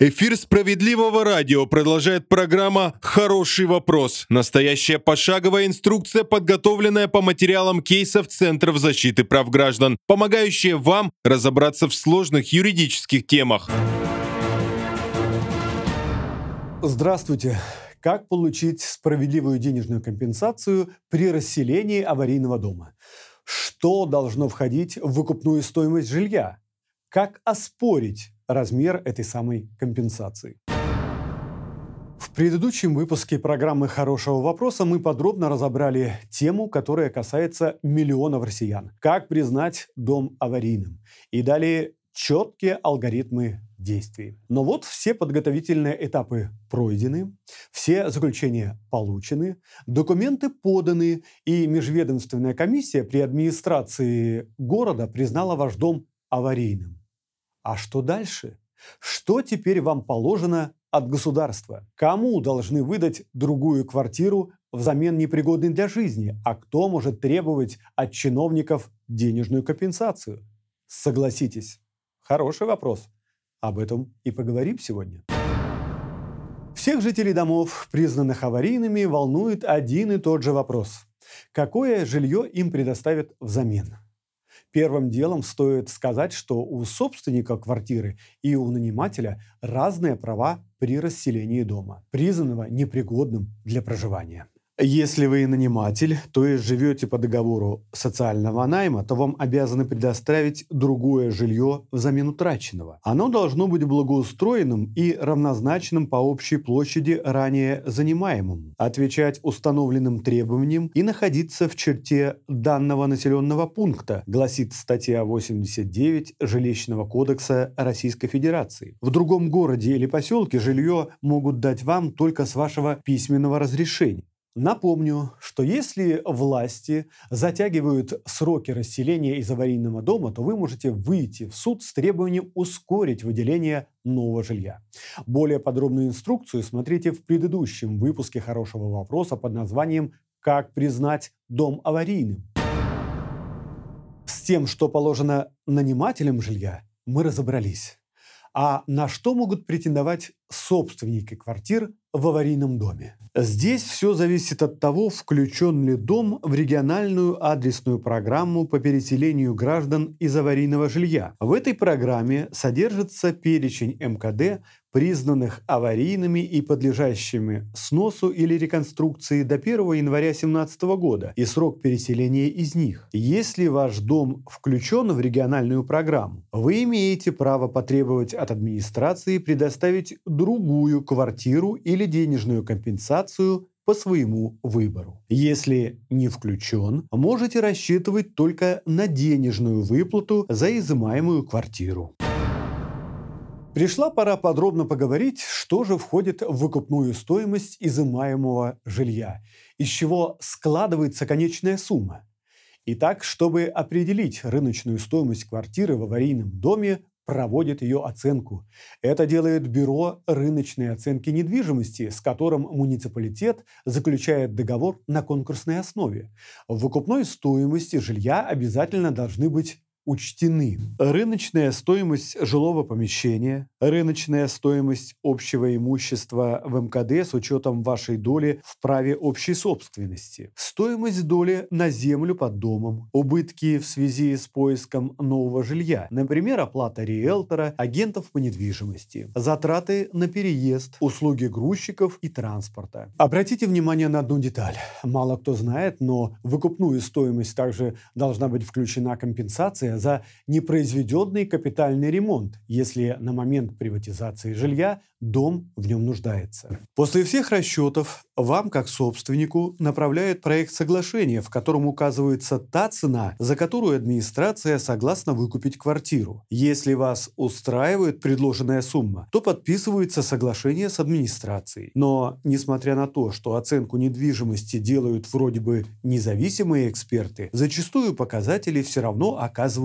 Эфир «Справедливого радио» продолжает программа «Хороший вопрос». Настоящая пошаговая инструкция, подготовленная по материалам кейсов Центров защиты прав граждан, помогающая вам разобраться в сложных юридических темах. Здравствуйте. Как получить справедливую денежную компенсацию при расселении аварийного дома? Что должно входить в выкупную стоимость жилья? Как оспорить размер этой самой компенсации. В предыдущем выпуске программы «Хорошего вопроса» мы подробно разобрали тему, которая касается миллионов россиян. Как признать дом аварийным? И далее четкие алгоритмы действий. Но вот все подготовительные этапы пройдены, все заключения получены, документы поданы, и межведомственная комиссия при администрации города признала ваш дом аварийным. А что дальше? Что теперь вам положено от государства? Кому должны выдать другую квартиру взамен непригодной для жизни? А кто может требовать от чиновников денежную компенсацию? Согласитесь, хороший вопрос. Об этом и поговорим сегодня. Всех жителей домов, признанных аварийными, волнует один и тот же вопрос. Какое жилье им предоставят взамен? Первым делом стоит сказать, что у собственника квартиры и у нанимателя разные права при расселении дома, признанного непригодным для проживания. Если вы наниматель, то есть живете по договору социального найма, то вам обязаны предоставить другое жилье взамен утраченного. Оно должно быть благоустроенным и равнозначным по общей площади ранее занимаемому, отвечать установленным требованиям и находиться в черте данного населенного пункта, гласит статья 89 Жилищного кодекса Российской Федерации. В другом городе или поселке жилье могут дать вам только с вашего письменного разрешения. Напомню, что если власти затягивают сроки расселения из аварийного дома, то вы можете выйти в суд с требованием ускорить выделение нового жилья. Более подробную инструкцию смотрите в предыдущем выпуске «Хорошего вопроса» под названием «Как признать дом аварийным». С тем, что положено нанимателям жилья, мы разобрались. А на что могут претендовать собственники квартир в аварийном доме? Здесь все зависит от того, включен ли дом в региональную адресную программу по переселению граждан из аварийного жилья. В этой программе содержится перечень МКД признанных аварийными и подлежащими сносу или реконструкции до 1 января 2017 года и срок переселения из них. Если ваш дом включен в региональную программу, вы имеете право потребовать от администрации предоставить другую квартиру или денежную компенсацию по своему выбору. Если не включен, можете рассчитывать только на денежную выплату за изымаемую квартиру. Пришла пора подробно поговорить, что же входит в выкупную стоимость изымаемого жилья, из чего складывается конечная сумма. Итак, чтобы определить рыночную стоимость квартиры в аварийном доме, проводит ее оценку. Это делает Бюро рыночной оценки недвижимости, с которым муниципалитет заключает договор на конкурсной основе. В выкупной стоимости жилья обязательно должны быть учтены рыночная стоимость жилого помещения, рыночная стоимость общего имущества в МКД с учетом вашей доли в праве общей собственности, стоимость доли на землю под домом, убытки в связи с поиском нового жилья, например, оплата риэлтора, агентов по недвижимости, затраты на переезд, услуги грузчиков и транспорта. Обратите внимание на одну деталь. Мало кто знает, но в выкупную стоимость также должна быть включена компенсация за непроизведенный капитальный ремонт, если на момент приватизации жилья дом в нем нуждается. После всех расчетов вам, как собственнику, направляют проект соглашения, в котором указывается та цена, за которую администрация согласна выкупить квартиру. Если вас устраивает предложенная сумма, то подписывается соглашение с администрацией. Но, несмотря на то, что оценку недвижимости делают вроде бы независимые эксперты, зачастую показатели все равно оказываются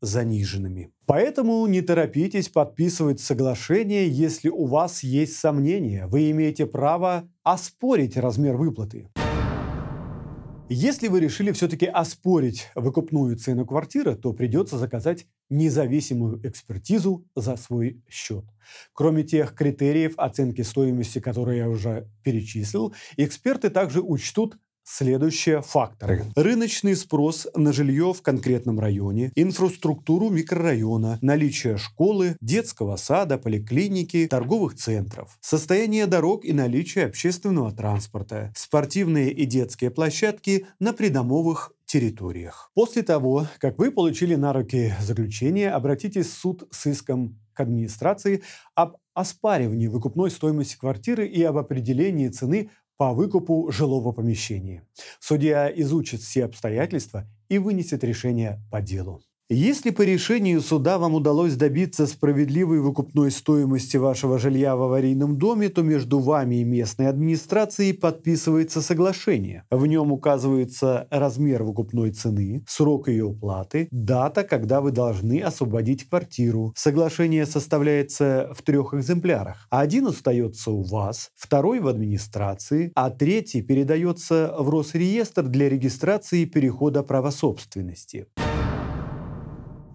заниженными. Поэтому не торопитесь подписывать соглашение, если у вас есть сомнения. Вы имеете право оспорить размер выплаты. Если вы решили все-таки оспорить выкупную цену квартиры, то придется заказать независимую экспертизу за свой счет. Кроме тех критериев оценки стоимости, которые я уже перечислил, эксперты также учтут следующие факторы. Рыночный спрос на жилье в конкретном районе, инфраструктуру микрорайона, наличие школы, детского сада, поликлиники, торговых центров, состояние дорог и наличие общественного транспорта, спортивные и детские площадки на придомовых территориях. После того, как вы получили на руки заключение, обратитесь в суд с иском к администрации об оспаривании выкупной стоимости квартиры и об определении цены по выкупу жилого помещения. Судья изучит все обстоятельства и вынесет решение по делу. Если по решению суда вам удалось добиться справедливой выкупной стоимости вашего жилья в аварийном доме, то между вами и местной администрацией подписывается соглашение. В нем указывается размер выкупной цены, срок ее уплаты, дата, когда вы должны освободить квартиру. Соглашение составляется в трех экземплярах. Один остается у вас, второй в администрации, а третий передается в Росреестр для регистрации перехода права собственности.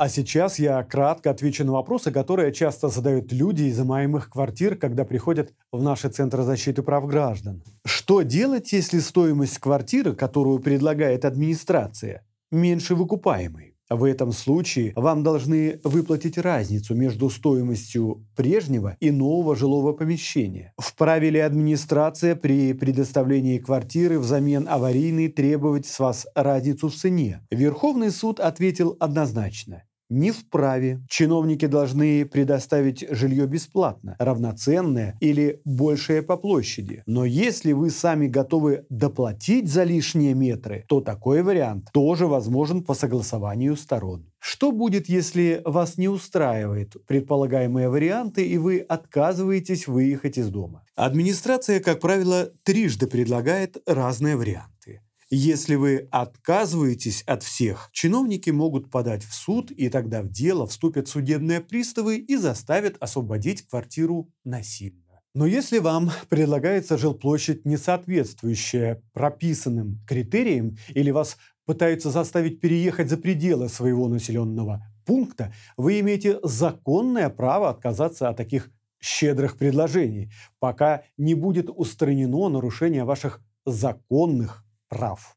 А сейчас я кратко отвечу на вопросы, которые часто задают люди из изымаемых квартир, когда приходят в наши центры защиты прав граждан. Что делать, если стоимость квартиры, которую предлагает администрация, меньше выкупаемой? В этом случае вам должны выплатить разницу между стоимостью прежнего и нового жилого помещения. Вправе ли администрация при предоставлении квартиры взамен аварийной требовать с вас разницу в цене? Верховный суд ответил однозначно не вправе. Чиновники должны предоставить жилье бесплатно, равноценное или большее по площади. Но если вы сами готовы доплатить за лишние метры, то такой вариант тоже возможен по согласованию сторон. Что будет, если вас не устраивают предполагаемые варианты и вы отказываетесь выехать из дома? Администрация, как правило, трижды предлагает разные варианты. Если вы отказываетесь от всех, чиновники могут подать в суд, и тогда в дело вступят судебные приставы и заставят освободить квартиру насильно. Но если вам предлагается жилплощадь, не соответствующая прописанным критериям, или вас пытаются заставить переехать за пределы своего населенного пункта, вы имеете законное право отказаться от таких щедрых предложений, пока не будет устранено нарушение ваших законных прав.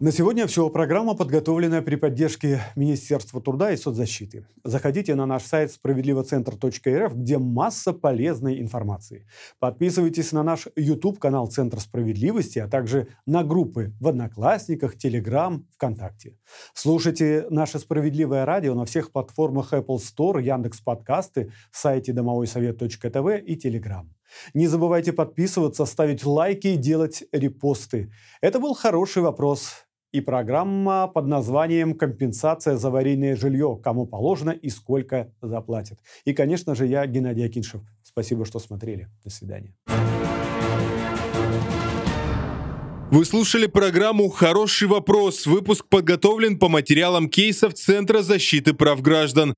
На сегодня все. Программа подготовлена при поддержке Министерства труда и соцзащиты. Заходите на наш сайт справедливоцентр.рф, где масса полезной информации. Подписывайтесь на наш YouTube-канал Центр справедливости, а также на группы в Одноклассниках, Телеграм, ВКонтакте. Слушайте наше «Справедливое радио» на всех платформах Apple Store, Яндекс Подкасты, сайте домовойсовет.тв и Телеграм. Не забывайте подписываться, ставить лайки и делать репосты. Это был хороший вопрос. И программа под названием «Компенсация за аварийное жилье. Кому положено и сколько заплатят». И, конечно же, я Геннадий Акиншев. Спасибо, что смотрели. До свидания. Вы слушали программу «Хороший вопрос». Выпуск подготовлен по материалам кейсов Центра защиты прав граждан.